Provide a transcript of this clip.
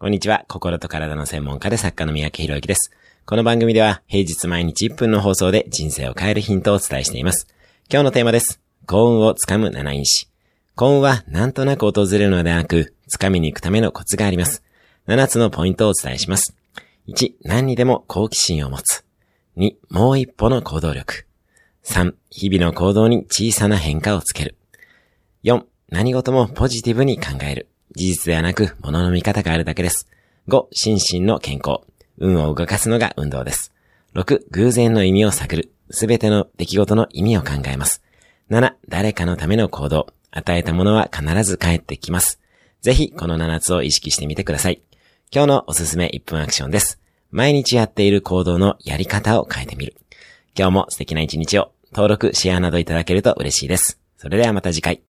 こんにちは。心と体の専門家で作家の三宅博之です。この番組では平日毎日1分の放送で人生を変えるヒントをお伝えしています。今日のテーマです。幸運をつかむ7因子。幸運はなんとなく訪れるのではなく、つかみに行くためのコツがあります。7つのポイントをお伝えします。1、何にでも好奇心を持つ。2、もう一歩の行動力。3、日々の行動に小さな変化をつける。4、何事もポジティブに考える。事実ではなく、物の見方があるだけです。5、心身の健康。運を動かすのが運動です。6、偶然の意味を探る。すべての出来事の意味を考えます。7、誰かのための行動。与えたものは必ず帰ってきます。ぜひ、この7つを意識してみてください。今日のおすすめ1分アクションです。毎日やっている行動のやり方を変えてみる。今日も素敵な一日を登録、シェアなどいただけると嬉しいです。それではまた次回。